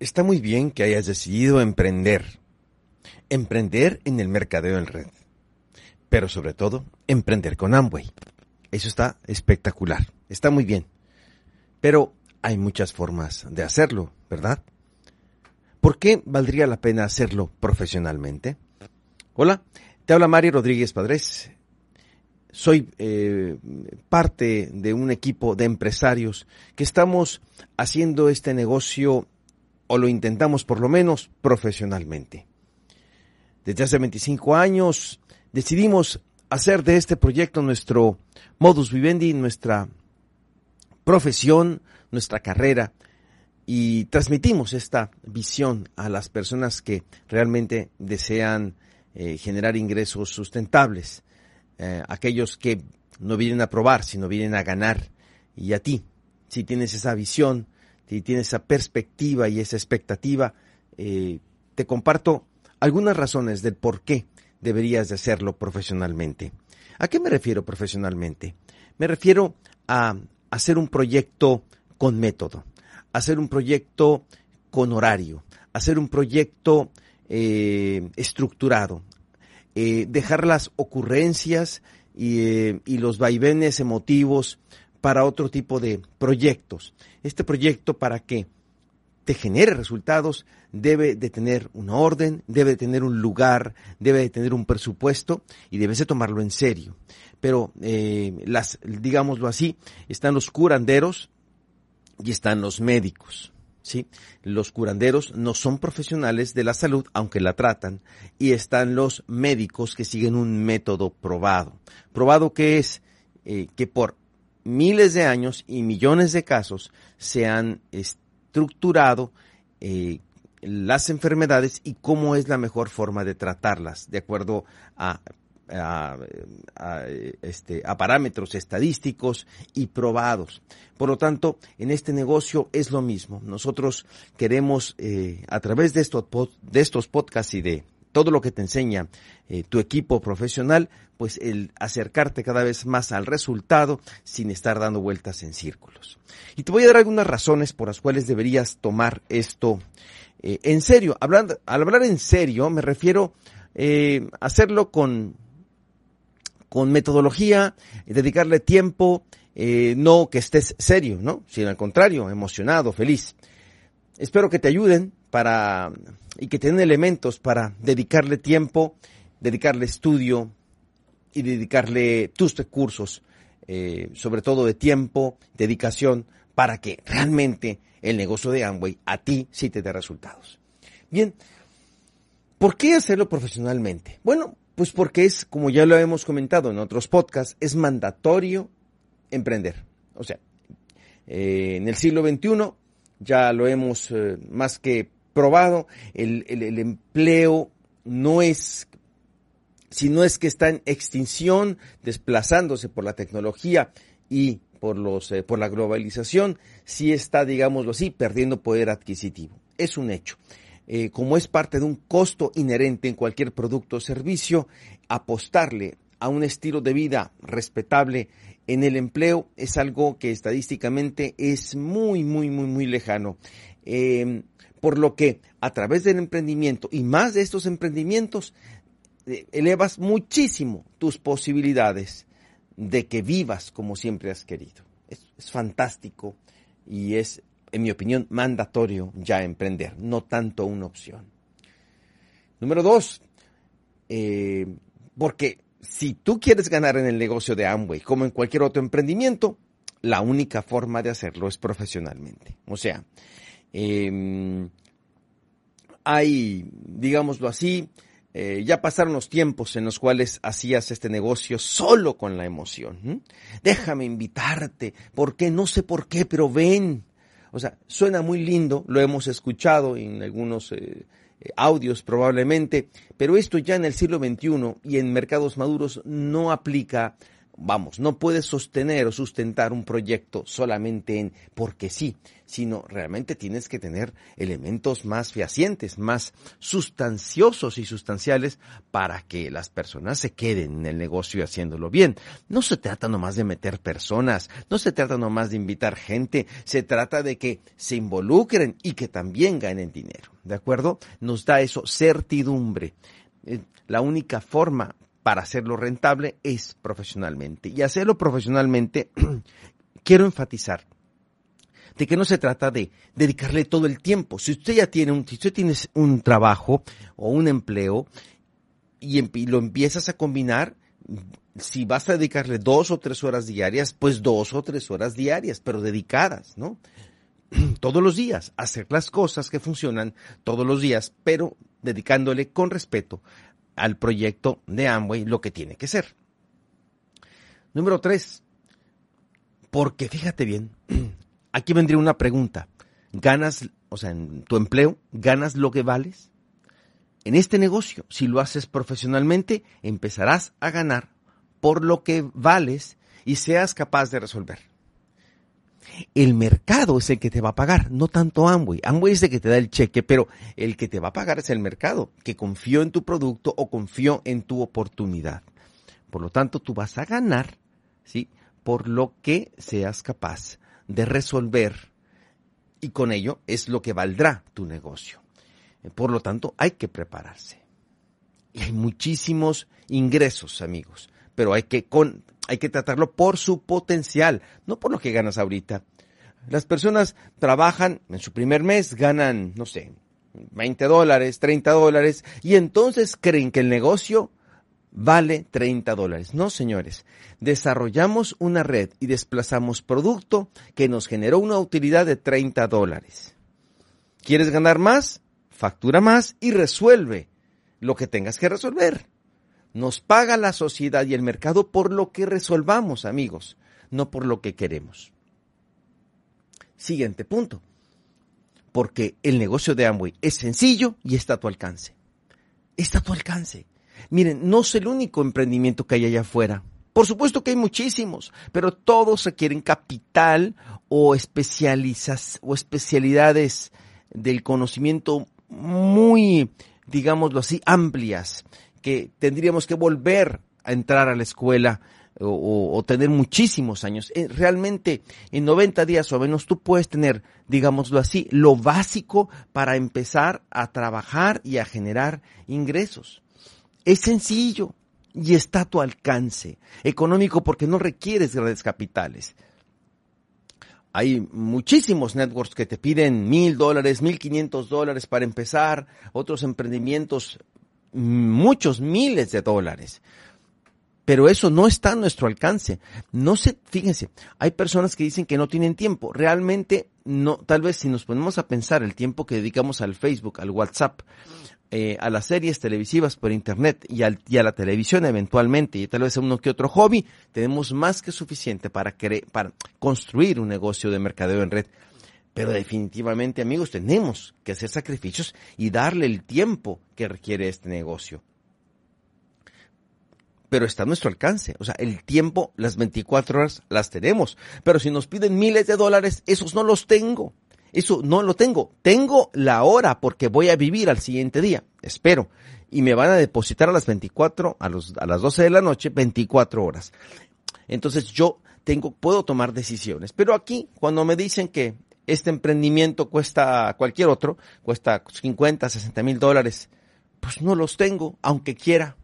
está muy bien que hayas decidido emprender. Emprender en el mercadeo en red. Pero sobre todo, emprender con Amway. Eso está espectacular. Está muy bien. Pero hay muchas formas de hacerlo, ¿verdad? ¿Por qué valdría la pena hacerlo profesionalmente? Hola, te habla Mario Rodríguez Padres. Soy eh, parte de un equipo de empresarios que estamos haciendo este negocio, o lo intentamos por lo menos, profesionalmente. Desde hace 25 años decidimos hacer de este proyecto nuestro modus vivendi, nuestra profesión, nuestra carrera, y transmitimos esta visión a las personas que realmente desean eh, generar ingresos sustentables, eh, aquellos que no vienen a probar, sino vienen a ganar, y a ti, si tienes esa visión, si tienes esa perspectiva y esa expectativa, eh, te comparto algunas razones del por qué deberías de hacerlo profesionalmente. ¿A qué me refiero profesionalmente? Me refiero a hacer un proyecto con método, hacer un proyecto con horario, hacer un proyecto eh, estructurado, eh, dejar las ocurrencias y, y los vaivenes emotivos para otro tipo de proyectos. Este proyecto para que te genere resultados debe de tener una orden, debe de tener un lugar, debe de tener un presupuesto y debes de tomarlo en serio. Pero eh, las, digámoslo así, están los curanderos y están los médicos. ¿sí? Los curanderos no son profesionales de la salud, aunque la tratan, y están los médicos que siguen un método probado. Probado que es eh, que por miles de años y millones de casos se han estructurado eh, las enfermedades y cómo es la mejor forma de tratarlas, de acuerdo a a, este, a parámetros estadísticos y probados. Por lo tanto, en este negocio es lo mismo. Nosotros queremos, eh, a través de estos, de estos podcasts y de todo lo que te enseña eh, tu equipo profesional, pues el acercarte cada vez más al resultado sin estar dando vueltas en círculos. Y te voy a dar algunas razones por las cuales deberías tomar esto eh, en serio. Hablando, al hablar en serio, me refiero a hacerlo con con metodología, dedicarle tiempo, eh, no que estés serio, ¿no? Sino al contrario, emocionado, feliz. Espero que te ayuden para y que te den elementos para dedicarle tiempo, dedicarle estudio y dedicarle tus recursos, eh, sobre todo de tiempo, dedicación, para que realmente el negocio de Amway a ti sí te dé resultados. Bien, ¿por qué hacerlo profesionalmente? Bueno, pues porque es, como ya lo hemos comentado en otros podcasts, es mandatorio emprender. O sea, eh, en el siglo XXI ya lo hemos eh, más que probado, el, empleo no es, si no es que está en extinción, desplazándose por la tecnología y por, los, eh, por la globalización, sí está, digámoslo así, perdiendo poder adquisitivo. Es un hecho. Eh, como es parte de un costo inherente en cualquier producto o servicio, apostarle a un estilo de vida respetable en el empleo es algo que estadísticamente es muy, muy, muy, muy lejano. Em, por lo que a través del emprendimiento y más de estos emprendimientos, eh, elevas muchísimo tus posibilidades de que vivas como siempre has querido. es fantástico y es en mi opinión, mandatorio ya emprender, no tanto una opción. Número dos, eh, porque si tú quieres ganar en el negocio de Amway, como en cualquier otro emprendimiento, la única forma de hacerlo es profesionalmente. O sea, em, hay, digámoslo así, eh, ya pasaron los tiempos en los cuales hacías este negocio solo con la emoción. Déjame invitarte, porque no sé por qué, pero ven. O sea, suena muy lindo, lo hemos escuchado en algunos eh, eh, audios probablemente, pero esto ya en el siglo XXI y en mercados maduros no aplica vamos, no puedes sostener o sustentar un proyecto solamente en porque sí, sino realmente tienes que tener elementos más fehacientes, más sustanciosos y sustanciales para que las personas se queden en el negocio haciéndolo bien. No se trata nomás de meter personas, no se trata nomás de invitar gente, se trata de que se involucren y que también ganen dinero. ¿De acuerdo? Nos da eso certidumbre. Eh, la única forma para hacerlo rentable es profesionalmente. Y hacerlo profesionalmente, quiero enfatizar de que no se trata de dedicarle todo el tiempo. Si usted ya tiene un, si usted tiene un trabajo o un empleo y, lo empiezas a combinar, si vas a dedicarle dos o tres horas diarias, pues dos o tres horas diarias, pero dedicadas, ¿no? Todos los días, hacer las cosas que funcionan todos los días, pero dedicándole con respeto al proyecto de Amway lo que tiene que ser. Número tres, porque fíjate bien, aquí vendría una pregunta. ¿Ganas, o sea, en tu empleo, ganas lo que vales? En este negocio, si lo haces profesionalmente, empezarás a ganar por lo que vales y seas capaz de resolver. El mercado es el que te va a pagar, no tanto Amway. Amway es el que te da el cheque, pero el que te va a pagar es el mercado, que confió en tu producto o confió en tu oportunidad. Por lo tanto, tú vas a ganar, ¿sí? Por lo que seas capaz de resolver y con ello es lo que valdrá tu negocio. Por lo tanto, hay que prepararse. Y hay muchísimos ingresos, amigos, pero hay que con, hay que tratarlo por su potencial, no por lo que ganas ahorita. Las personas trabajan en su primer mes, ganan, no sé, 20 dólares, 30 dólares, y entonces creen que el negocio vale 30 dólares. No, señores. Desarrollamos una red y desplazamos producto que nos generó una utilidad de 30 dólares. ¿Quieres ganar más? Factura más y resuelve lo que tengas que resolver. Nos paga la sociedad y el mercado por lo que resolvamos, amigos, no por lo que queremos. Siguiente punto. Porque el negocio de Amway es sencillo y está a tu alcance. Está a tu alcance. Miren, no es el único emprendimiento que hay allá afuera. Por supuesto que hay muchísimos, pero todos requieren capital o especializas o especialidades del conocimiento muy, digámoslo así, amplias que tendríamos que volver a entrar a la escuela o, tener muchísimos años. Eh, realmente en 90 días o menos tú puedes tener, digámoslo así, lo básico para empezar a trabajar y a generar ingresos. Es sencillo y está a tu alcance. Económico porque no requieres grandes capitales. Hay muchísimos networks que te piden mil dólares, mil quinientos dólares para empezar, otros emprendimientos muchos miles de dólares. Pero eso no está a nuestro alcance. No se, fíjense, hay personas que dicen que no tienen tiempo. Realmente no, tal vez si nos ponemos a pensar el tiempo que dedicamos al Facebook, al WhatsApp, eh, a las series televisivas por internet y, al, y, a la televisión eventualmente y tal vez a uno que otro hobby, tenemos más que suficiente para, para construir un negocio de mercadeo en red. Pero definitivamente, amigos, tenemos que hacer sacrificios y darle el tiempo que requiere este negocio. Pero está a nuestro alcance. O sea, el tiempo, las 24 horas las tenemos. Pero si nos piden miles de dólares, esos no los tengo. Eso no lo tengo. Tengo la hora porque voy a vivir al siguiente día. Espero. Y me van a depositar a las 24, a, los, a las 12 de la noche, 24 horas. Entonces yo tengo, puedo tomar decisiones. Pero aquí, cuando me dicen que este emprendimiento cuesta cualquier otro, cuesta 50, 60 mil dólares, pues no los tengo, aunque quiera.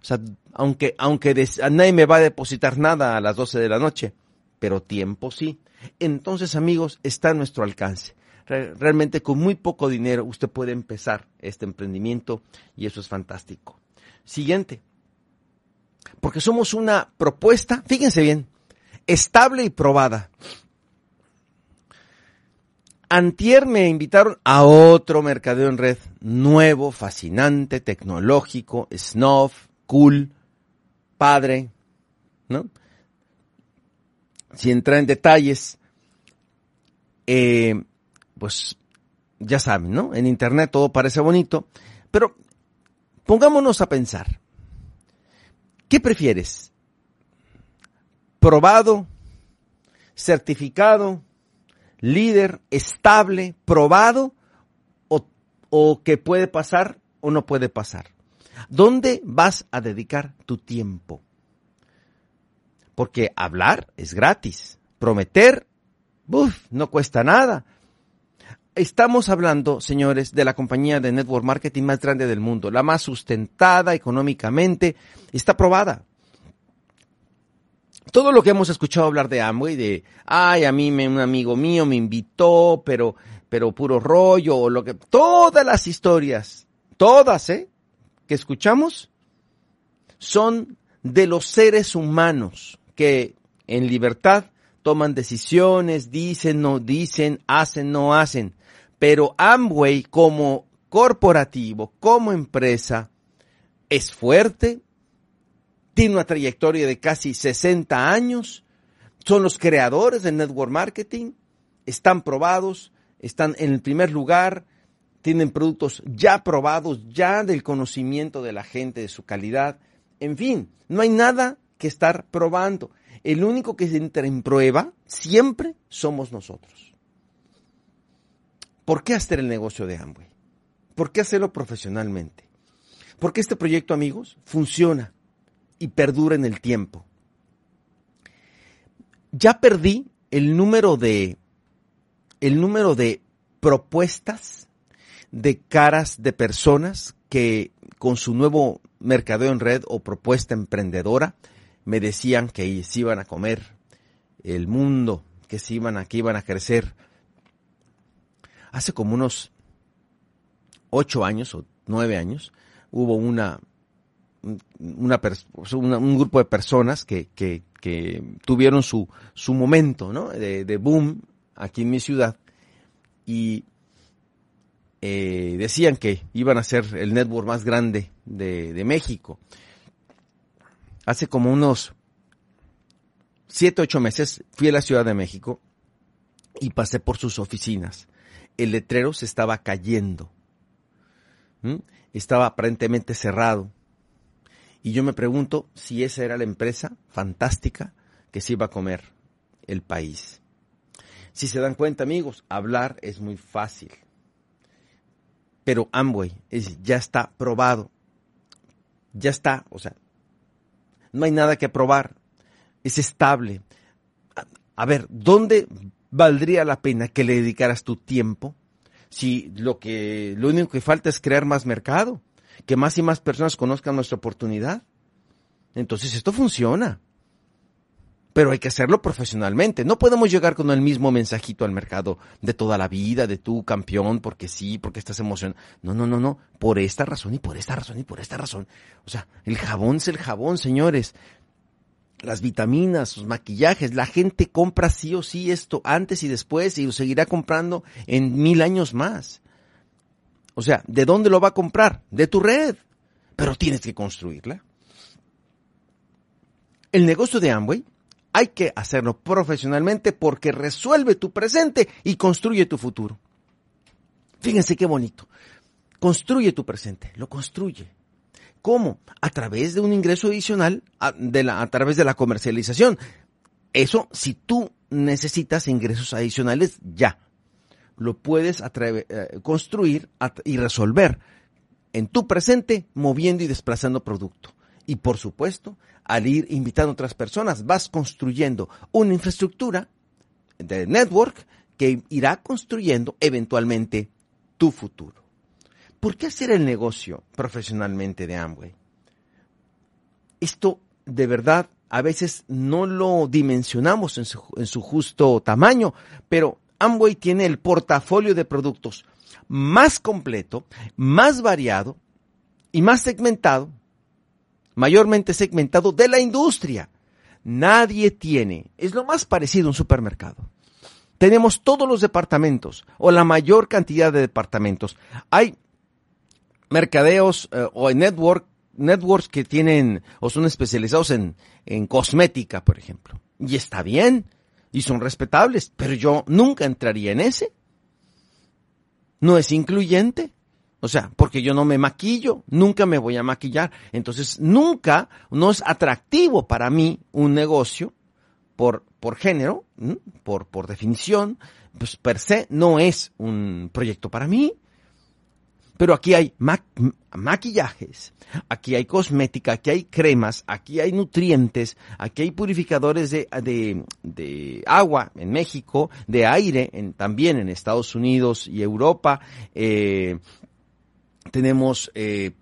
O sea, aunque, aunque nadie me va a depositar nada a las 12 de la noche, pero tiempo sí. Entonces, amigos, está a nuestro alcance. Realmente con muy poco dinero usted puede empezar este emprendimiento y eso es fantástico. Siguiente. Porque somos una propuesta, fíjense bien, estable y probada. Antier me invitaron a otro mercadeo en red, nuevo, fascinante, tecnológico, snuff, cool, padre, ¿no? Si entra en detalles, eh, pues ya saben, ¿no? En internet todo parece bonito, pero pongámonos a pensar. ¿Qué prefieres? probado, certificado, líder, estable, probado o, o que puede pasar o no puede pasar. ¿Dónde vas a dedicar tu tiempo? Porque hablar es gratis, prometer, uf, no cuesta nada. Estamos hablando, señores, de la compañía de network marketing más grande del mundo, la más sustentada económicamente, está probada. Todo lo que hemos escuchado hablar de Amway, de, ay, a mí me, un amigo mío me invitó, pero, pero puro rollo, o lo que, todas las historias, todas, ¿eh? Que escuchamos, son de los seres humanos que en libertad toman decisiones, dicen, no dicen, hacen, no hacen. Pero Amway como corporativo, como empresa, es fuerte, tiene una trayectoria de casi 60 años, son los creadores del network marketing, están probados, están en el primer lugar, tienen productos ya probados, ya del conocimiento de la gente, de su calidad. En fin, no hay nada que estar probando. El único que se entra en prueba siempre somos nosotros. ¿Por qué hacer el negocio de Amway? ¿Por qué hacerlo profesionalmente? Porque este proyecto, amigos, funciona y perdura en el tiempo. Ya perdí el número de el número de propuestas de caras de personas que con su nuevo mercadeo en red o propuesta emprendedora me decían que se iban a comer el mundo, que se iban a, que iban a crecer. Hace como unos ocho años o nueve años hubo una, un grupo de personas que, tuvieron su, su momento de, boom aquí en mi ciudad y eh, decían que iban a ser el network más grande de, de México hace como unos siete, ocho meses fui a la Ciudad de México y pasé por sus oficinas. El letrero se estaba cayendo. Estaba aparentemente cerrado. Y yo me pregunto si esa era la empresa fantástica que se iba a comer el país. Si se dan cuenta, amigos, hablar es muy fácil. Pero Amway es, ya está probado. Ya está, o sea, no hay nada que probar, es estable. A, ver, ¿dónde valdría la pena que le dedicaras tu tiempo si lo que lo único que falta es crear más mercado, que más y más personas conozcan nuestra oportunidad? Entonces esto funciona. Pero hay que hacerlo profesionalmente. No podemos llegar con el mismo mensajito al mercado de toda la vida, de tu campeón, porque sí, porque estás emocionado. No, no, no, no. Por esta razón y por esta razón y por esta razón. O sea, el jabón es el jabón, señores. Las vitaminas, los maquillajes, la gente compra sí o sí esto antes y después y lo seguirá comprando en mil años más. O sea, ¿de dónde lo va a comprar? De tu red. Pero tienes que construirla. El negocio de Amway hay que hacerlo profesionalmente porque resuelve tu presente y construye tu futuro. Fíjense qué bonito. Construye tu presente, lo construye. ¿Cómo? A través de un ingreso adicional, a, a través de la comercialización. Eso, si tú necesitas ingresos adicionales, ya. Lo puedes eh, construir y resolver en tu presente moviendo y desplazando producto. Y por supuesto, al ir invitando a otras personas, vas construyendo una infraestructura de network que irá construyendo eventualmente tu futuro. ¿Por qué hacer el negocio profesionalmente de Amway? Esto de verdad a veces no lo dimensionamos en su, en su justo tamaño, pero Amway tiene el portafolio de productos más completo, más variado y más segmentado mayormente segmentado de la industria. Nadie tiene, es lo más parecido a un supermercado. Tenemos todos los departamentos o la mayor cantidad de departamentos. Hay mercadeos eh, o network, networks que tienen o son especializados en, en cosmética, por ejemplo. Y está bien y son respetables, pero yo nunca entraría en ese. No es incluyente. O sea, porque yo no me maquillo, nunca me voy a maquillar. Entonces, nunca, no es atractivo para mí un negocio por, por género, por, por definición, pues per se no es un proyecto para mí. Pero aquí hay maquillajes, aquí hay cosmética, aquí hay cremas, aquí hay nutrientes, aquí hay purificadores de, agua en México, de aire también en Estados Unidos y Europa. Eh, tenemos eh,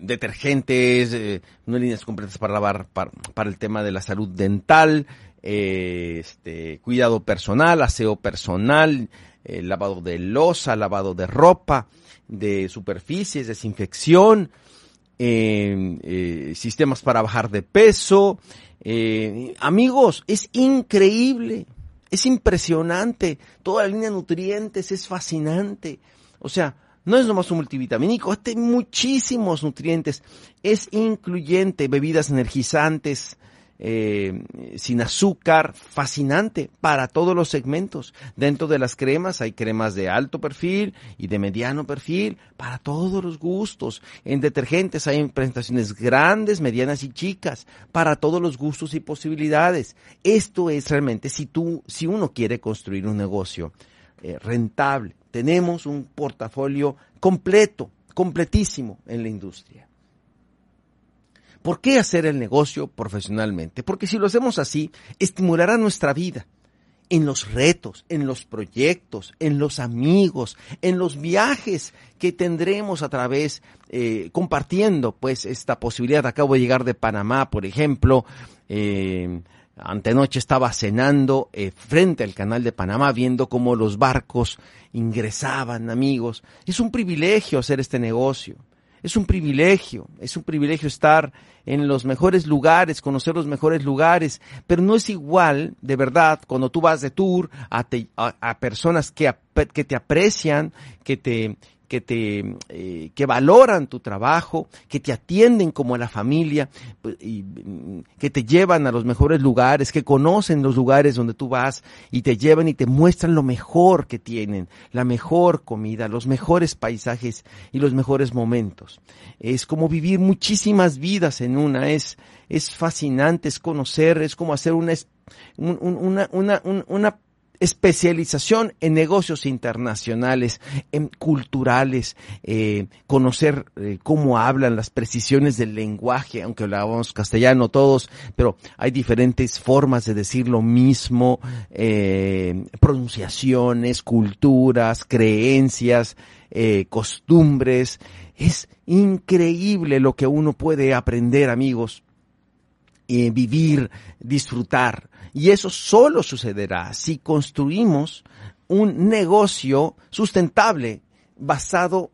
detergentes, eh, líneas completas para lavar, para, para, el tema de la salud dental, eh, este, cuidado personal, aseo personal, eh, lavado de losa, lavado de ropa, de superficies, desinfección, eh, eh, sistemas para bajar de peso. Eh, amigos, es increíble, es impresionante. Toda la línea de nutrientes es fascinante. O sea, no es nomás un multivitamínico, hay muchísimos nutrientes. Es incluyente, bebidas energizantes, eh, sin azúcar, fascinante para todos los segmentos. Dentro de las cremas hay cremas de alto perfil y de mediano perfil para todos los gustos. En detergentes hay presentaciones grandes, medianas y chicas para todos los gustos y posibilidades. Esto es realmente si tú, si uno quiere construir un negocio eh, rentable. Tenemos un portafolio completo, completísimo en la industria. ¿Por qué hacer el negocio profesionalmente? Porque si lo hacemos así, estimulará nuestra vida en los retos, en los proyectos, en los amigos, en los viajes que tendremos a través, eh, compartiendo pues esta posibilidad. Acabo de llegar de Panamá, por ejemplo, eh, antenoche estaba cenando eh, frente al canal de Panamá viendo cómo los barcos ingresaban, amigos. Es un privilegio hacer este negocio. Es un privilegio, es un privilegio estar en los mejores lugares, conocer los mejores lugares, pero no es igual, de verdad, cuando tú vas de tour a, a, personas que, que te aprecian, que te, que te eh, que valoran tu trabajo, que te atienden como a la familia, pues, y, mm, que te llevan a los mejores lugares, que conocen los lugares donde tú vas y te llevan y te muestran lo mejor que tienen, la mejor comida, los mejores paisajes y los mejores momentos. Es como vivir muchísimas vidas en una, es es fascinante, es conocer, es como hacer una una, una, una especialización en negocios internacionales, en culturales, eh, conocer eh, cómo hablan, las precisiones del lenguaje, aunque hablábamos castellano todos, pero hay diferentes formas de decir lo mismo, eh, pronunciaciones, culturas, creencias, costumbres. Es increíble lo que uno puede aprender, amigos, vivir, disfrutar y eso solo sucederá si construimos un negocio sustentable basado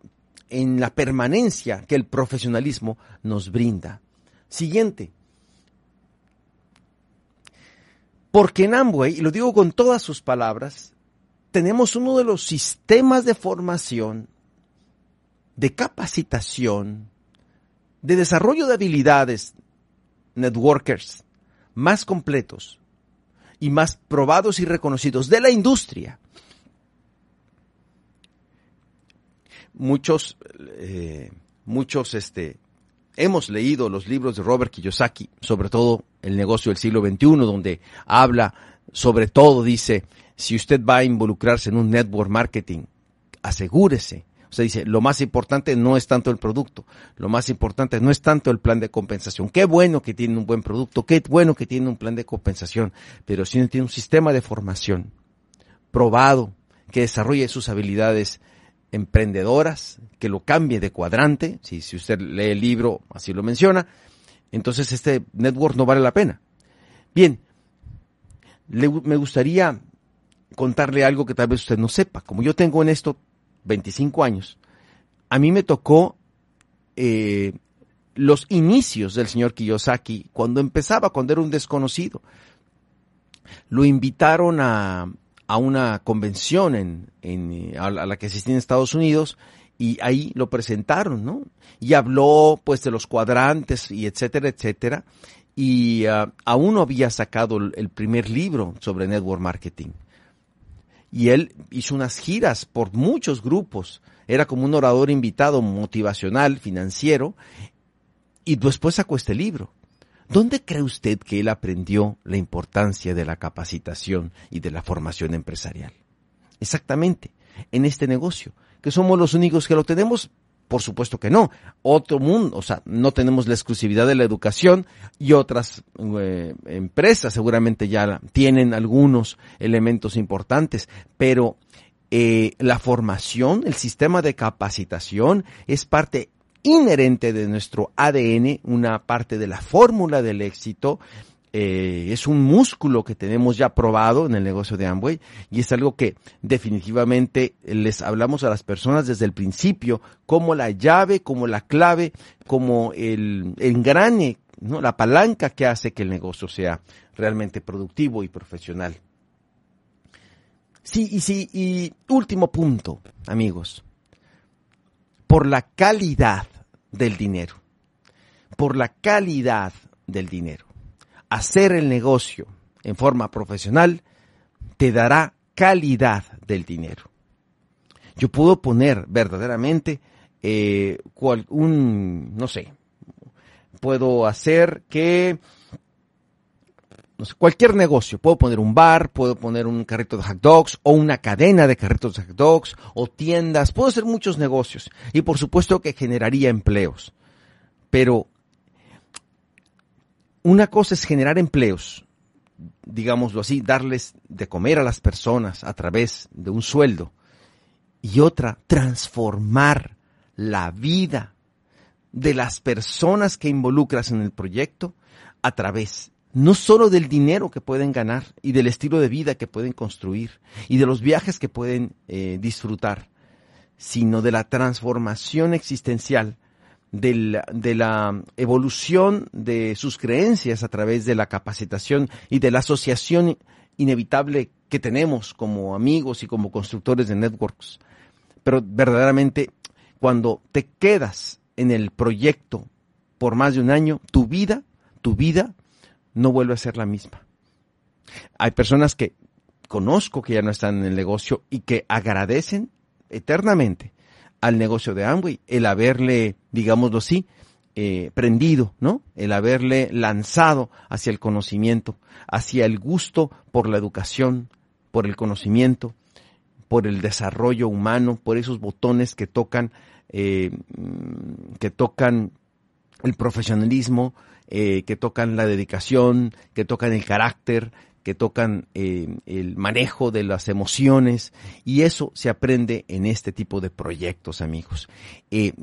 en la permanencia que el profesionalismo nos brinda. Siguiente. Porque en Amway, y lo digo con todas sus palabras, tenemos uno de los sistemas de formación, de capacitación, de desarrollo de habilidades, networkers, más completos y más probados y reconocidos de la industria. Muchos, eh, muchos, este, hemos leído los libros de Robert Kiyosaki, sobre todo El negocio del siglo XXI, donde habla, sobre todo dice, si usted va a involucrarse en un network marketing, asegúrese o sea, dice, lo más importante no es tanto el producto, lo más importante no es tanto el plan de compensación. Qué bueno que tiene un buen producto, qué bueno que tiene un plan de compensación, pero si no tiene un sistema de formación probado, que desarrolle sus habilidades emprendedoras, que lo cambie de cuadrante, si, si usted lee el libro, así lo menciona, entonces este network no vale la pena. Bien, me gustaría contarle algo que tal vez usted no sepa. Como yo tengo en esto 25 años, a mí me tocó eh, los inicios del señor Kiyosaki, cuando empezaba, cuando era un desconocido. Lo invitaron a, a una convención en, en, a la que asistí en Estados Unidos y ahí lo presentaron, ¿no? Y habló pues de los cuadrantes y etcétera, etcétera. Y uh, aún no había sacado el primer libro sobre network marketing y él hizo unas giras por muchos grupos. Era como un orador invitado motivacional, financiero, y después sacó este libro, ¿Dónde cree usted que él aprendió la importancia de la capacitación y de la formación empresarial? Exactamente, en este negocio, que somos los únicos que lo tenemos. Por supuesto que no. Otro mundo, o sea, no tenemos la exclusividad de la educación y otras eh, empresas seguramente ya tienen algunos elementos importantes, pero eh, la formación, el sistema de capacitación es parte inherente de nuestro ADN, una parte de la fórmula del éxito. Eh, es un músculo que tenemos ya probado en el negocio de Amway y es algo que definitivamente les hablamos a las personas desde el principio como la llave, como la clave, como el, engrane, ¿no? la palanca que hace que el negocio sea realmente productivo y profesional. Sí, y sí, y último punto, amigos. Por la calidad del dinero. Por la calidad del dinero. Hacer el negocio en forma profesional te dará calidad del dinero. Yo puedo poner verdaderamente eh, un, no sé, puedo hacer que no sé, cualquier negocio. Puedo poner un bar, puedo poner un carrito de hot dogs o una cadena de carritos de hot dogs o tiendas. Puedo hacer muchos negocios y por supuesto que generaría empleos. Pero una cosa es generar empleos, digámoslo así, darles de comer a las personas a través de un sueldo y otra, transformar la vida de las personas que involucras en el proyecto a través no solo del dinero que pueden ganar y del estilo de vida que pueden construir y de los viajes que pueden eh, disfrutar, sino de la transformación existencial, de la evolución de sus creencias a través de la capacitación y de la asociación inevitable que tenemos como amigos y como constructores de networks. Pero verdaderamente, cuando te quedas en el proyecto por más de un año, tu vida, tu vida no vuelve a ser la misma. Hay personas que conozco que ya no están en el negocio y que agradecen eternamente al negocio de Amway el haberle, digámoslo así, eh, prendido, ¿no? El haberle lanzado hacia el conocimiento, hacia el gusto por la educación, por el conocimiento, por el desarrollo humano, por esos botones que tocan, eh, que tocan el profesionalismo, eh, que tocan la dedicación, que tocan el carácter, que tocan eh, el manejo de las emociones y eso se aprende en este tipo de proyectos, amigos. Eh,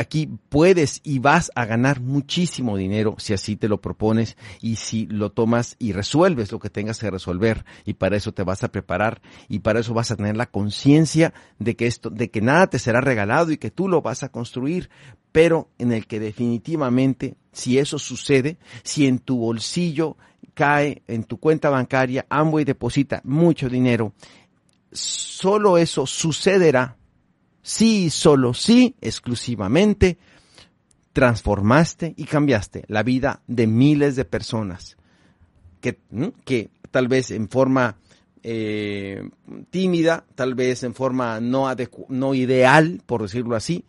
aquí puedes y vas a ganar muchísimo dinero si así te lo propones y si lo tomas y resuelves lo que tengas que resolver y para eso te vas a preparar y para eso vas a tener la conciencia de que esto, de que nada te será regalado y que tú lo vas a construir, pero en el que definitivamente si eso sucede, si en tu bolsillo cae en tu cuenta bancaria, Amway deposita mucho dinero, solo eso sucederá si solo si exclusivamente transformaste y cambiaste la vida de miles de personas que, que tal vez en forma eh, tímida, tal vez en forma no, no ideal, por decirlo así,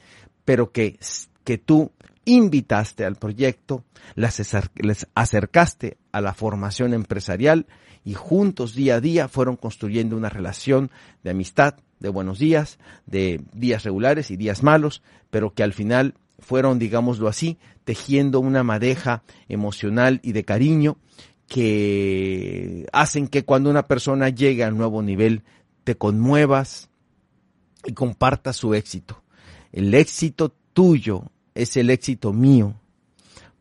pero que, que tú invitaste al proyecto, les acercaste a la formación empresarial y juntos día a día fueron construyendo una relación de amistad, de buenos días, de días regulares y días malos, pero que al final fueron, digámoslo así, tejiendo una madeja emocional y de cariño que hacen que cuando una persona llegue al nuevo nivel te conmuevas y compartas su éxito. El éxito tuyo es el éxito mío,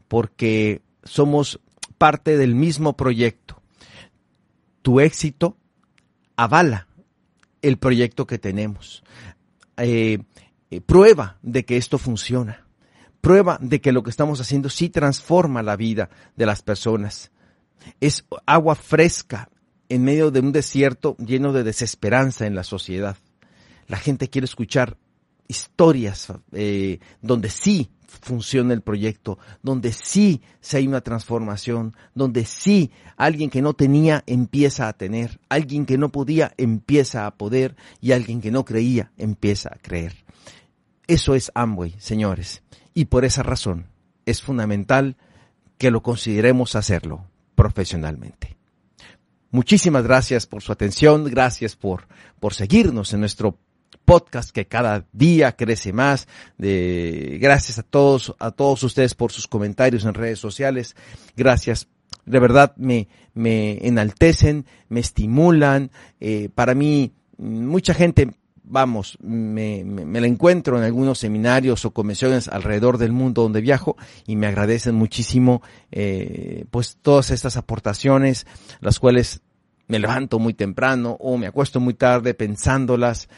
porque somos parte del mismo proyecto. Tu éxito avala el proyecto que tenemos. Eh, eh, prueba de que esto funciona. Prueba de que lo que estamos haciendo sí transforma la vida de las personas. Es agua fresca en medio de un desierto lleno de desesperanza en la sociedad. La gente quiere escuchar historias eh, donde sí funciona el proyecto, donde sí se hay una transformación, donde sí alguien que no tenía empieza a tener, alguien que no podía empieza a poder y alguien que no creía empieza a creer. Eso es Amway, señores. Y por esa razón es fundamental que lo consideremos hacerlo profesionalmente. Muchísimas gracias por su atención, gracias por, por seguirnos en nuestro podcast que cada día crece más. De, gracias a todos, a todos ustedes por sus comentarios en redes sociales. Gracias. De verdad me, me enaltecen, me estimulan. Eh, para mí, mucha gente vamos, me, me, la encuentro en algunos seminarios o convenciones alrededor del mundo donde viajo y me agradecen muchísimo eh, pues todas estas aportaciones, las cuales me levanto muy temprano o me acuesto muy tarde pensándolas,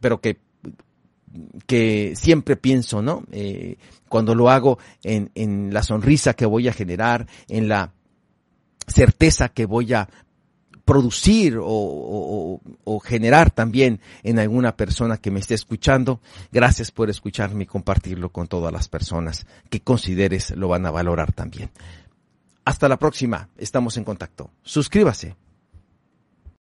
pero que que siempre pienso, ¿no? Eh, cuando lo hago en, en la sonrisa que voy a generar, en la certeza que voy a producir o, generar también en alguna persona que me esté escuchando. Gracias por escucharme y compartirlo con todas las personas que consideres lo van a valorar también. Hasta la próxima, estamos en contacto. Suscríbase.